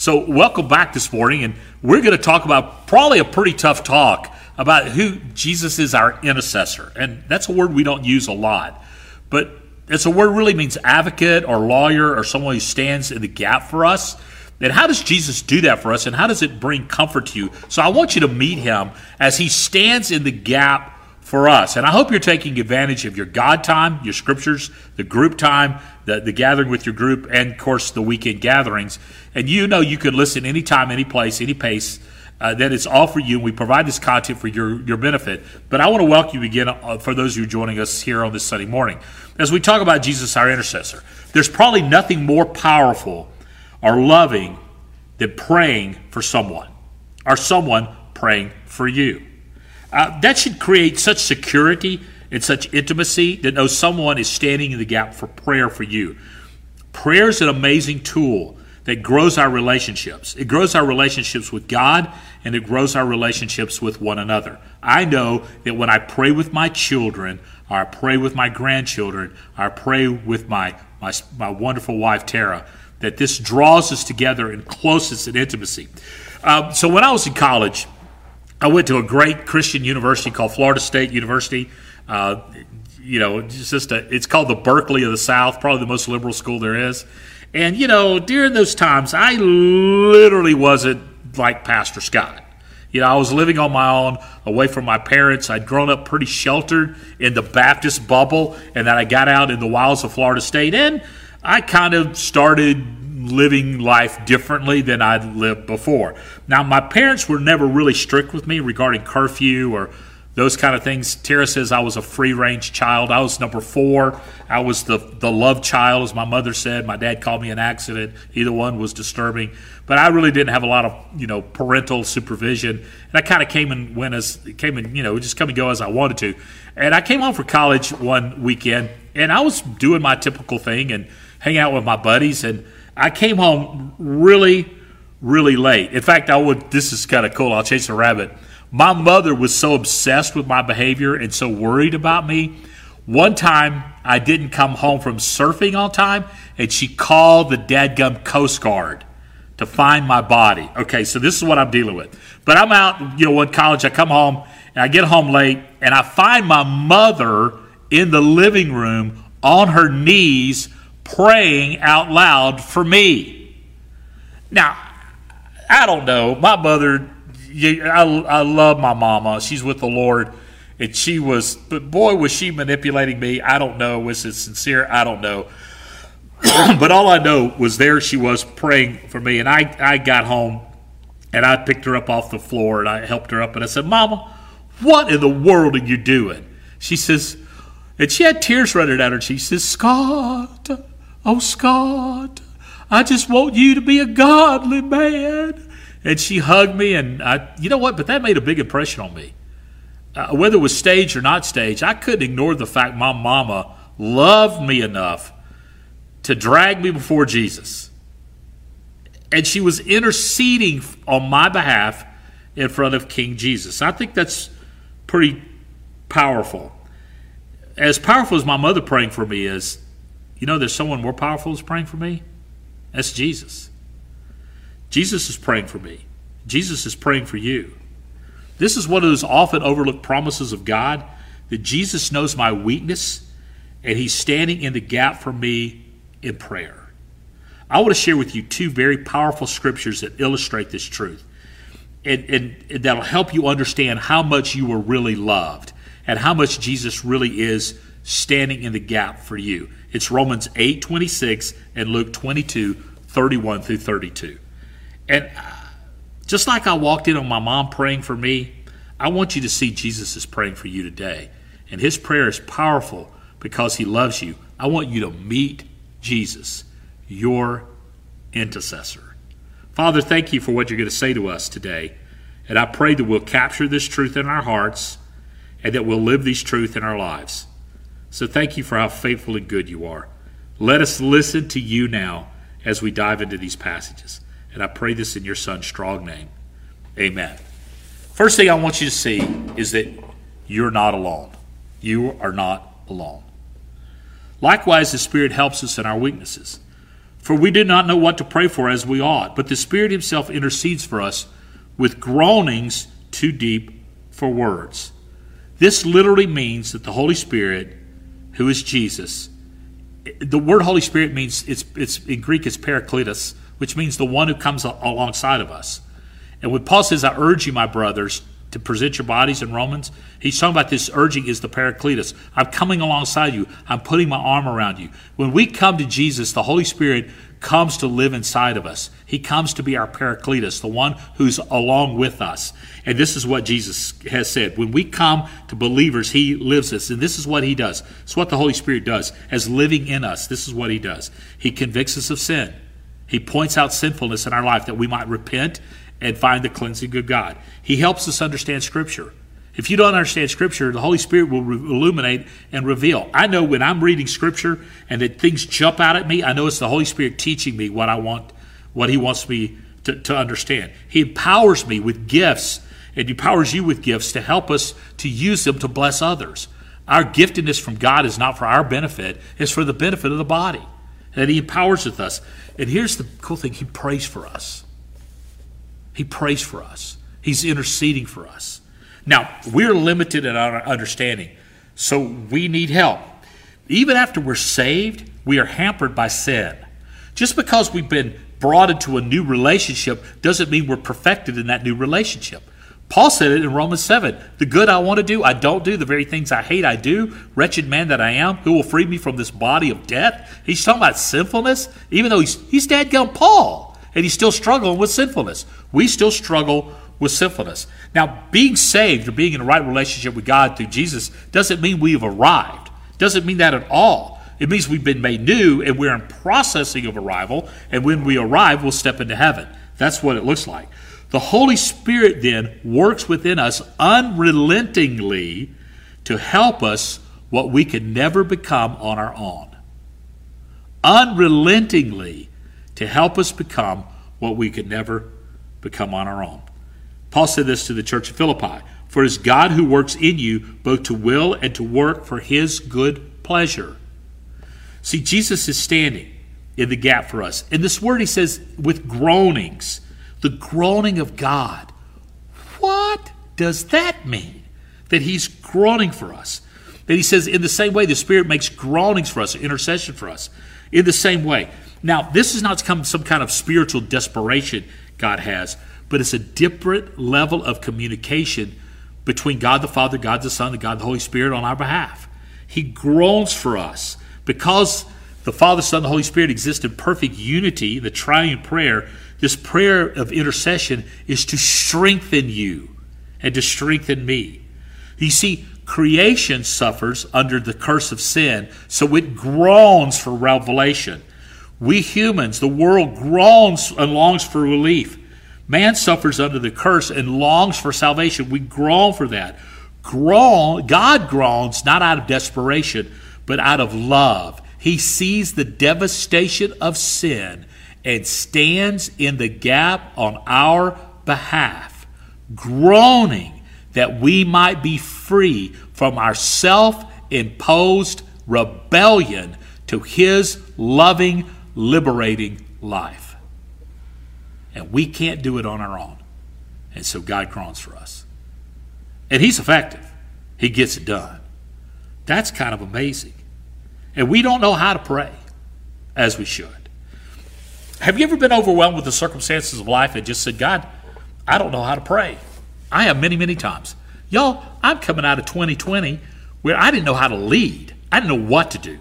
So, welcome back this morning, and we're going to talk about probably a pretty tough talk about who Jesus is our intercessor. And that's a word we don't use a lot, but it's a word really means advocate or lawyer or someone who stands in the gap for us. And how does Jesus do that for us, and how does it bring comfort to you? So, I want you to meet him as he stands in the gap for us. And I hope you're taking advantage of your God time, your scriptures, the group time, the, the gathering with your group, and of course the weekend gatherings. And you know you can listen anytime, any place, any pace. Uh, that it's all for you, and we provide this content for your, your benefit. But I want to welcome you again uh, for those who are joining us here on this Sunday morning. As we talk about Jesus, our intercessor, there's probably nothing more powerful or loving than praying for someone, or someone praying for you. Uh, that should create such security and such intimacy that knows someone is standing in the gap for prayer for you. Prayer is an amazing tool that grows our relationships. It grows our relationships with God and it grows our relationships with one another. I know that when I pray with my children, or I pray with my grandchildren, or I pray with my, my, my wonderful wife, Tara, that this draws us together in closeness and intimacy. Uh, so when I was in college, I went to a great Christian university called Florida State University. Uh, you know, it's just a, it's called the Berkeley of the South, probably the most liberal school there is. And you know, during those times, I literally wasn't like Pastor Scott. You know, I was living on my own, away from my parents. I'd grown up pretty sheltered in the Baptist bubble, and then I got out in the wilds of Florida State, and I kind of started living life differently than I'd lived before. Now, my parents were never really strict with me regarding curfew or those kind of things. Tara says I was a free range child. I was number four. I was the, the love child, as my mother said. My dad called me an accident. Either one was disturbing. But I really didn't have a lot of, you know, parental supervision. And I kind of came and went as, came and, you know, just come and go as I wanted to. And I came home for college one weekend and I was doing my typical thing and hanging out with my buddies. And I came home really, really late. In fact, I would. This is kind of cool. I'll chase a rabbit. My mother was so obsessed with my behavior and so worried about me. One time, I didn't come home from surfing on time, and she called the dadgum Coast Guard to find my body. Okay, so this is what I'm dealing with. But I'm out, you know, in college. I come home and I get home late, and I find my mother in the living room on her knees praying out loud for me. Now, I don't know. My mother, I, I love my mama. She's with the Lord. And she was, but boy, was she manipulating me. I don't know. Was it sincere? I don't know. but all I know was there she was praying for me. And I, I got home and I picked her up off the floor and I helped her up. And I said, Mama, what in the world are you doing? She says, and she had tears running down her cheeks. She says, Scott, Oh, Scott, I just want you to be a godly man. And she hugged me, and I, you know what? But that made a big impression on me. Uh, whether it was staged or not staged, I couldn't ignore the fact my mama loved me enough to drag me before Jesus. And she was interceding on my behalf in front of King Jesus. I think that's pretty powerful. As powerful as my mother praying for me is, you know, there's someone more powerful who's praying for me? That's Jesus. Jesus is praying for me. Jesus is praying for you. This is one of those often overlooked promises of God that Jesus knows my weakness and he's standing in the gap for me in prayer. I want to share with you two very powerful scriptures that illustrate this truth. And, and, and that'll help you understand how much you were really loved and how much Jesus really is standing in the gap for you. It's Romans 8 26 and Luke 22 31 through 32. And uh, just like I walked in on my mom praying for me, I want you to see Jesus is praying for you today. And his prayer is powerful because he loves you. I want you to meet Jesus, your intercessor. Father, thank you for what you're going to say to us today. And I pray that we'll capture this truth in our hearts and that we'll live these truth in our lives. So thank you for how faithful and good you are. Let us listen to you now as we dive into these passages. And I pray this in your son's strong name. Amen. First thing I want you to see is that you're not alone. You are not alone. Likewise, the Spirit helps us in our weaknesses. For we do not know what to pray for as we ought, but the Spirit Himself intercedes for us with groanings too deep for words. This literally means that the Holy Spirit, who is Jesus, the word Holy Spirit means it's, it's in Greek it's parakletos, which means the one who comes alongside of us. And when Paul says, I urge you, my brothers, to present your bodies in Romans, he's talking about this urging is the Paracletus. I'm coming alongside you. I'm putting my arm around you. When we come to Jesus, the Holy Spirit comes to live inside of us. He comes to be our Paracletus, the one who's along with us. And this is what Jesus has said. When we come to believers, He lives us. And this is what He does. It's what the Holy Spirit does. As living in us, this is what He does. He convicts us of sin. He points out sinfulness in our life that we might repent and find the cleansing of God. He helps us understand Scripture. If you don't understand Scripture, the Holy Spirit will re- illuminate and reveal. I know when I'm reading Scripture and that things jump out at me, I know it's the Holy Spirit teaching me what I want, what He wants me to, to understand. He empowers me with gifts and empowers you with gifts to help us to use them to bless others. Our giftedness from God is not for our benefit, it's for the benefit of the body. And He empowers with us. And here's the cool thing He prays for us. He prays for us. He's interceding for us. Now, we're limited in our understanding, so we need help. Even after we're saved, we are hampered by sin. Just because we've been brought into a new relationship doesn't mean we're perfected in that new relationship. Paul said it in Romans 7 The good I want to do, I don't do. The very things I hate, I do. Wretched man that I am, who will free me from this body of death? He's talking about sinfulness, even though he's, he's dadgum Paul and he's still struggling with sinfulness. We still struggle with sinfulness. Now, being saved or being in a right relationship with God through Jesus doesn't mean we've arrived. Doesn't mean that at all. It means we've been made new and we're in processing of arrival, and when we arrive, we'll step into heaven. That's what it looks like. The Holy Spirit then works within us unrelentingly to help us what we could never become on our own. Unrelentingly to help us become what we could never become on our own. Paul said this to the church of Philippi For it is God who works in you both to will and to work for his good pleasure. See, Jesus is standing in the gap for us. In this word, he says, with groanings, the groaning of God. What does that mean? That he's groaning for us. That he says, in the same way, the Spirit makes groanings for us, intercession for us. In the same way. Now, this is not some, kind of spiritual desperation God has, but it's a different level of communication between God the Father, God the Son, and God the Holy Spirit on our behalf. He groans for us because the Father, Son, and the Holy Spirit exist in perfect unity, the triune prayer. This prayer of intercession is to strengthen you and to strengthen me. You see, creation suffers under the curse of sin, so it groans for revelation. We humans, the world groans and longs for relief. Man suffers under the curse and longs for salvation. We groan for that. Groan, God groans not out of desperation, but out of love. He sees the devastation of sin and stands in the gap on our behalf, groaning that we might be free from our self imposed rebellion to his loving liberating life. And we can't do it on our own. And so God groans for us. And He's effective, He gets it done. That's kind of amazing. And we don't know how to pray as we should. Have you ever been overwhelmed with the circumstances of life and just said, God, I don't know how to pray? I have many, many times. Y'all, I'm coming out of 2020 where I didn't know how to lead. I didn't know what to do.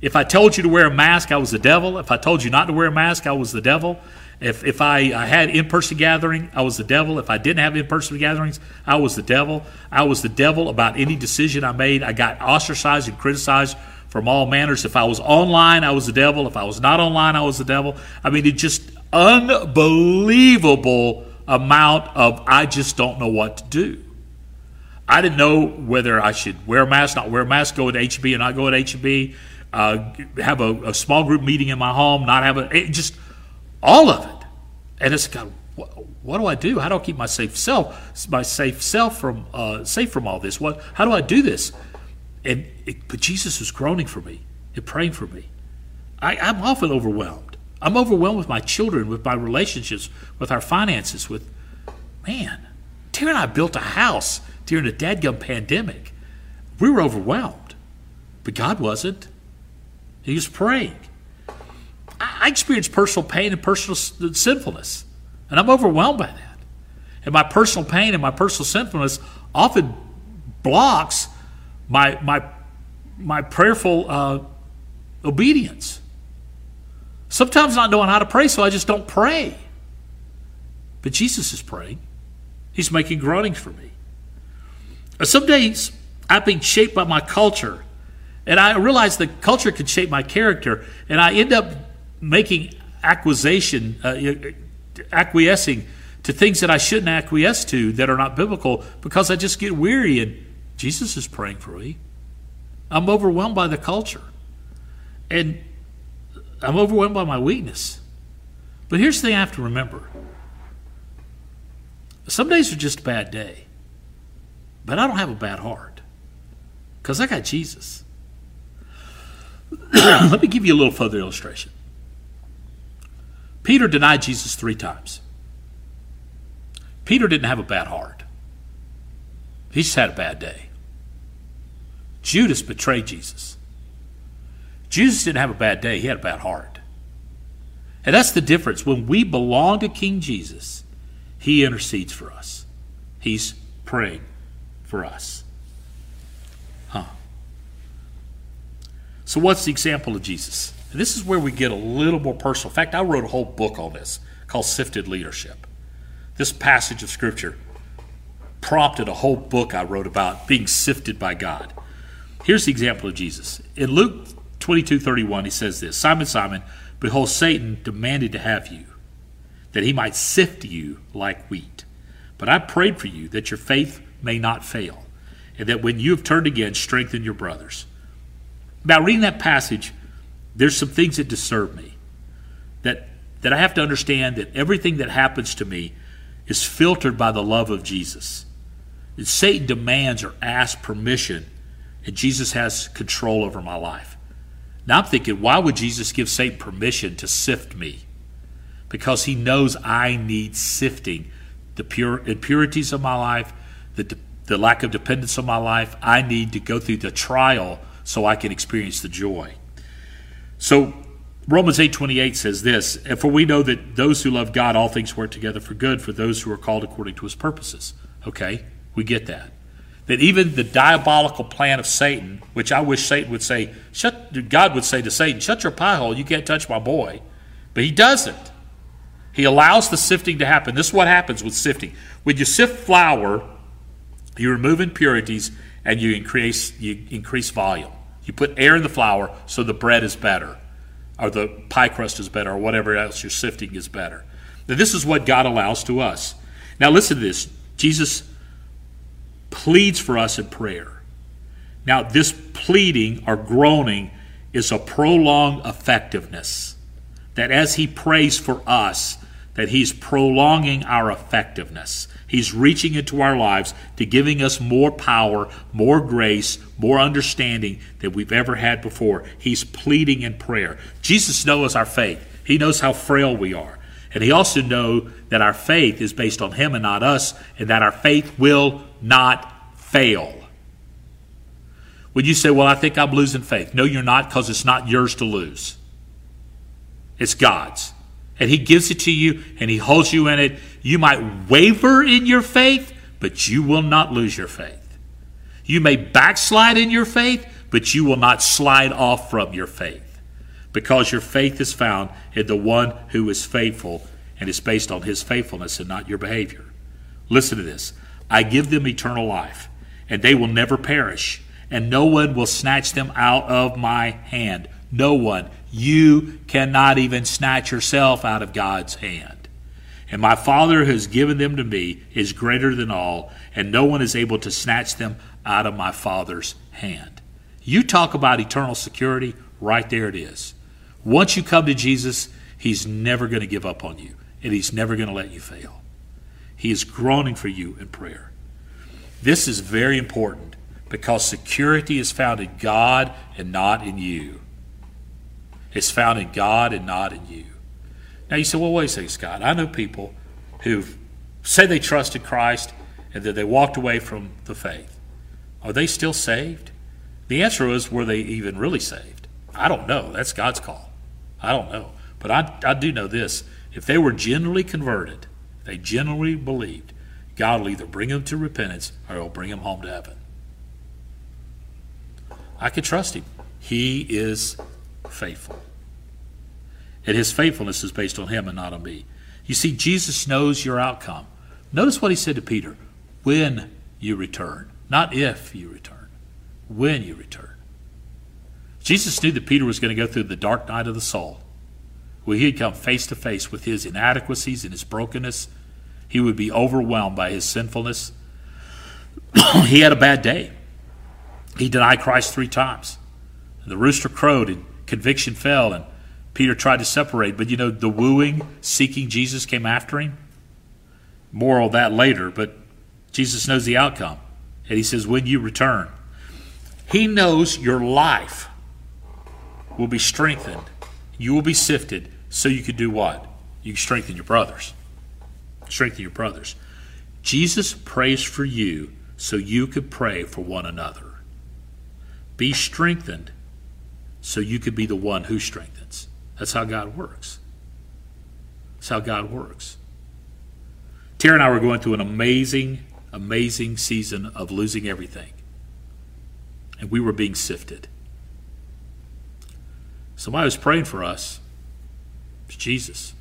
If I told you to wear a mask, I was the devil. If I told you not to wear a mask, I was the devil. If, if I, I had in person gathering, I was the devil. If I didn't have in person gatherings, I was the devil. I was the devil about any decision I made. I got ostracized and criticized from all manners. If I was online, I was the devil. If I was not online, I was the devil. I mean, it just unbelievable amount of I just don't know what to do. I didn't know whether I should wear a mask, not wear a mask, go to HEB and not go to HEB uh, have a, a, small group meeting in my home, not have a it, just all of it. And it's kind of what, what, do I do? How do I keep my safe self, my safe self from uh, safe from all this? What? How do I do this? And it, but Jesus was groaning for me and praying for me. I, I'm often overwhelmed. I'm overwhelmed with my children, with my relationships, with our finances, with man. Tara and I built a house during a dadgum pandemic. We were overwhelmed. But God wasn't. He was praying. I experienced personal pain and personal sinfulness, and I'm overwhelmed by that. And my personal pain and my personal sinfulness often blocks my my my prayerful uh, obedience. Sometimes not knowing how to pray, so I just don't pray. But Jesus is praying. He's making groanings for me. Some days I've been shaped by my culture, and I realize that culture can shape my character, and I end up making acquisition, uh, acquiescing to things that I shouldn't acquiesce to that are not biblical because I just get weary and Jesus is praying for me. I'm overwhelmed by the culture. And I'm overwhelmed by my weakness. But here's the thing I have to remember some days are just a bad day, but I don't have a bad heart because I got Jesus. Let me give you a little further illustration. Peter denied Jesus three times. Peter didn't have a bad heart, he just had a bad day. Judas betrayed Jesus. Jesus didn't have a bad day, he had a bad heart. And that's the difference. When we belong to King Jesus, he intercedes for us, he's praying for us. Huh. So, what's the example of Jesus? And this is where we get a little more personal. In fact, I wrote a whole book on this called Sifted Leadership. This passage of Scripture prompted a whole book I wrote about being sifted by God. Here's the example of Jesus. In Luke 22 31, he says this Simon, Simon, behold, Satan demanded to have you, that he might sift you like wheat. But I prayed for you that your faith may not fail, and that when you have turned again, strengthen your brothers. Now, reading that passage, there's some things that disturb me. That, that I have to understand that everything that happens to me is filtered by the love of Jesus. And Satan demands or asks permission and Jesus has control over my life. Now I'm thinking, why would Jesus give Satan permission to sift me? Because he knows I need sifting. The pure impurities of my life, the, the lack of dependence of my life, I need to go through the trial so I can experience the joy. So Romans 8:28 says this, "And for we know that those who love God all things work together for good for those who are called according to his purposes." Okay? We get that that even the diabolical plan of Satan, which I wish Satan would say, shut, God would say to Satan, shut your pie hole, you can't touch my boy. But he doesn't. He allows the sifting to happen. This is what happens with sifting. When you sift flour, you remove impurities and you increase, you increase volume. You put air in the flour so the bread is better, or the pie crust is better, or whatever else you're sifting is better. Now, this is what God allows to us. Now, listen to this. Jesus pleads for us in prayer. Now, this pleading or groaning is a prolonged effectiveness. That as he prays for us, that he's prolonging our effectiveness. He's reaching into our lives to giving us more power, more grace, more understanding than we've ever had before. He's pleading in prayer. Jesus knows our faith. He knows how frail we are. And he also know that our faith is based on him and not us, and that our faith will not fail. When you say, Well, I think I'm losing faith, no, you're not because it's not yours to lose, it's God's. And He gives it to you and He holds you in it. You might waver in your faith, but you will not lose your faith. You may backslide in your faith, but you will not slide off from your faith because your faith is found in the one who is faithful and is based on his faithfulness and not your behavior. Listen to this I give them eternal life, and they will never perish, and no one will snatch them out of my hand. No one. You cannot even snatch yourself out of God's hand. And my Father who has given them to me is greater than all, and no one is able to snatch them out of my Father's hand. You talk about eternal security, right there it is. Once you come to Jesus, He's never going to give up on you, and He's never going to let you fail. He is groaning for you in prayer. This is very important because security is found in God and not in you. It's found in God and not in you. Now you say, well, wait a second, Scott. I know people who say they trusted Christ and that they walked away from the faith. Are they still saved? The answer is, were they even really saved? I don't know. That's God's call. I don't know. But I, I do know this. If they were genuinely converted, they generally believed, God will either bring them to repentance or he'll bring them home to heaven. I can trust him. He is faithful. And his faithfulness is based on him and not on me. You see, Jesus knows your outcome. Notice what he said to Peter when you return, not if you return, when you return. Jesus knew that Peter was going to go through the dark night of the soul, where he'd come face to face with his inadequacies and his brokenness. He would be overwhelmed by his sinfulness. he had a bad day. He denied Christ three times. The rooster crowed and conviction fell, and Peter tried to separate. But you know, the wooing, seeking Jesus came after him. More of that later, but Jesus knows the outcome. And he says, When you return, he knows your life will be strengthened. You will be sifted so you could do what? You can strengthen your brothers. Strengthen your brothers. Jesus prays for you so you could pray for one another. Be strengthened so you could be the one who strengthens. That's how God works. That's how God works. Tara and I were going through an amazing, amazing season of losing everything. And we were being sifted. Somebody was praying for us. It's Jesus.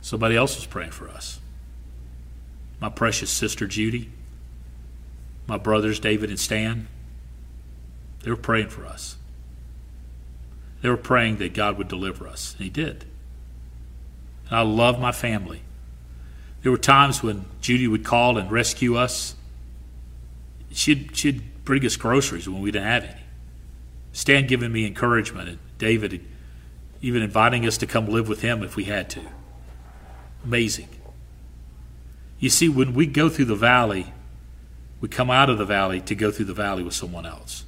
Somebody else was praying for us. My precious sister Judy, my brothers David and Stan, they were praying for us. They were praying that God would deliver us, and He did. And I love my family. There were times when Judy would call and rescue us. She'd, she'd bring us groceries when we didn't have any. Stan giving me encouragement, and David even inviting us to come live with him if we had to. Amazing. You see, when we go through the valley, we come out of the valley to go through the valley with someone else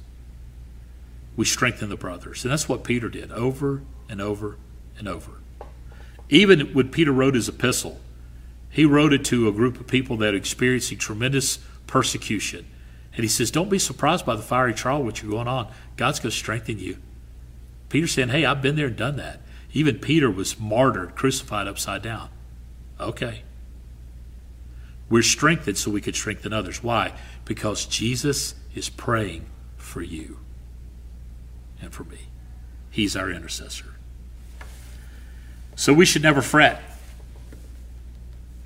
we strengthen the brothers. And that's what Peter did over and over and over. Even when Peter wrote his epistle, he wrote it to a group of people that are experiencing tremendous persecution. And he says, Don't be surprised by the fiery trial which you're going on. God's going to strengthen you. Peter saying, Hey, I've been there and done that. Even Peter was martyred, crucified upside down. Okay. We're strengthened so we could strengthen others. Why? Because Jesus is praying for you and for me. He's our intercessor. So we should never fret.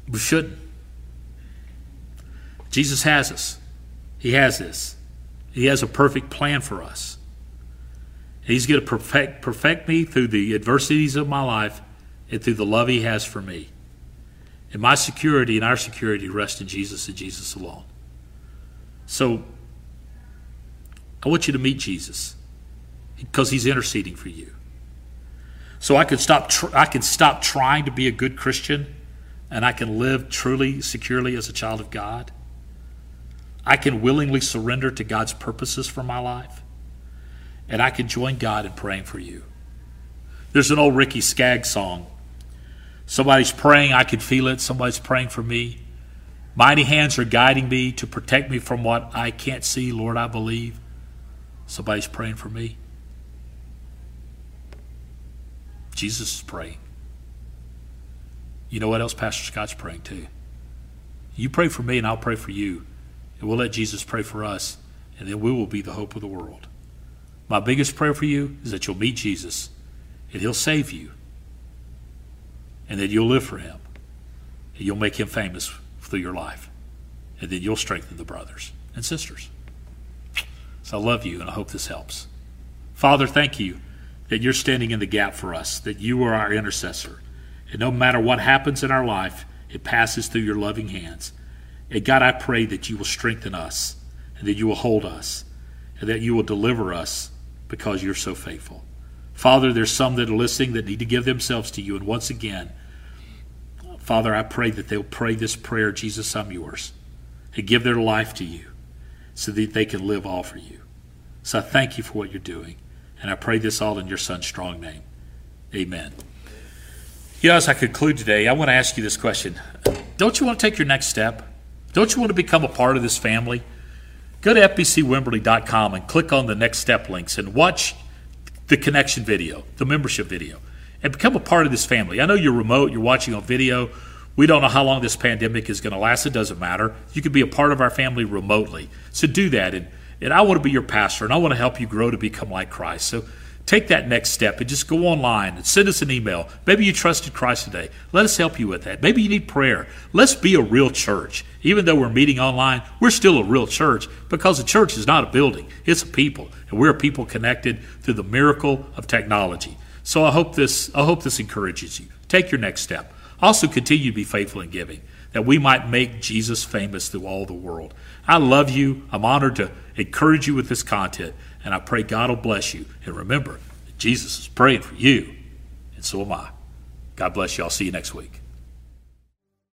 We shouldn't. Jesus has us. He has this. He has a perfect plan for us. He's going to perfect, perfect me through the adversities of my life and through the love He has for me. And my security and our security rest in Jesus and Jesus alone. So I want you to meet Jesus because he's interceding for you. So I can stop tr- I can stop trying to be a good Christian and I can live truly securely as a child of God. I can willingly surrender to God's purposes for my life. And I can join God in praying for you. There's an old Ricky Skaggs song. Somebody's praying, I can feel it. Somebody's praying for me. Mighty hands are guiding me to protect me from what I can't see, Lord, I believe. Somebody's praying for me. Jesus is praying. You know what else Pastor Scott's praying too? You pray for me and I'll pray for you. And we'll let Jesus pray for us, and then we will be the hope of the world. My biggest prayer for you is that you'll meet Jesus and he'll save you. And that you'll live for him. And you'll make him famous through your life. And then you'll strengthen the brothers and sisters. So I love you and I hope this helps. Father, thank you that you're standing in the gap for us, that you are our intercessor. And no matter what happens in our life, it passes through your loving hands. And God, I pray that you will strengthen us and that you will hold us and that you will deliver us because you're so faithful. Father, there's some that are listening that need to give themselves to you. And once again, Father, I pray that they'll pray this prayer, Jesus, I'm yours, and give their life to you so that they can live all for you. So I thank you for what you're doing. And I pray this all in your son's strong name. Amen. You know, as I conclude today, I want to ask you this question Don't you want to take your next step? Don't you want to become a part of this family? Go to fbcwimberley.com and click on the next step links and watch the connection video, the membership video, and become a part of this family. I know you're remote, you're watching on video. We don't know how long this pandemic is going to last. It doesn't matter. You can be a part of our family remotely. So do that. And, and I want to be your pastor, and I want to help you grow to become like Christ. So take that next step and just go online and send us an email. Maybe you trusted Christ today. Let us help you with that. Maybe you need prayer. Let's be a real church. Even though we're meeting online, we're still a real church because a church is not a building, it's a people. And we're a people connected through the miracle of technology. So I hope this I hope this encourages you. Take your next step. Also continue to be faithful in giving, that we might make Jesus famous through all the world. I love you. I'm honored to encourage you with this content, and I pray God will bless you. And remember, Jesus is praying for you, and so am I. God bless you. I'll see you next week.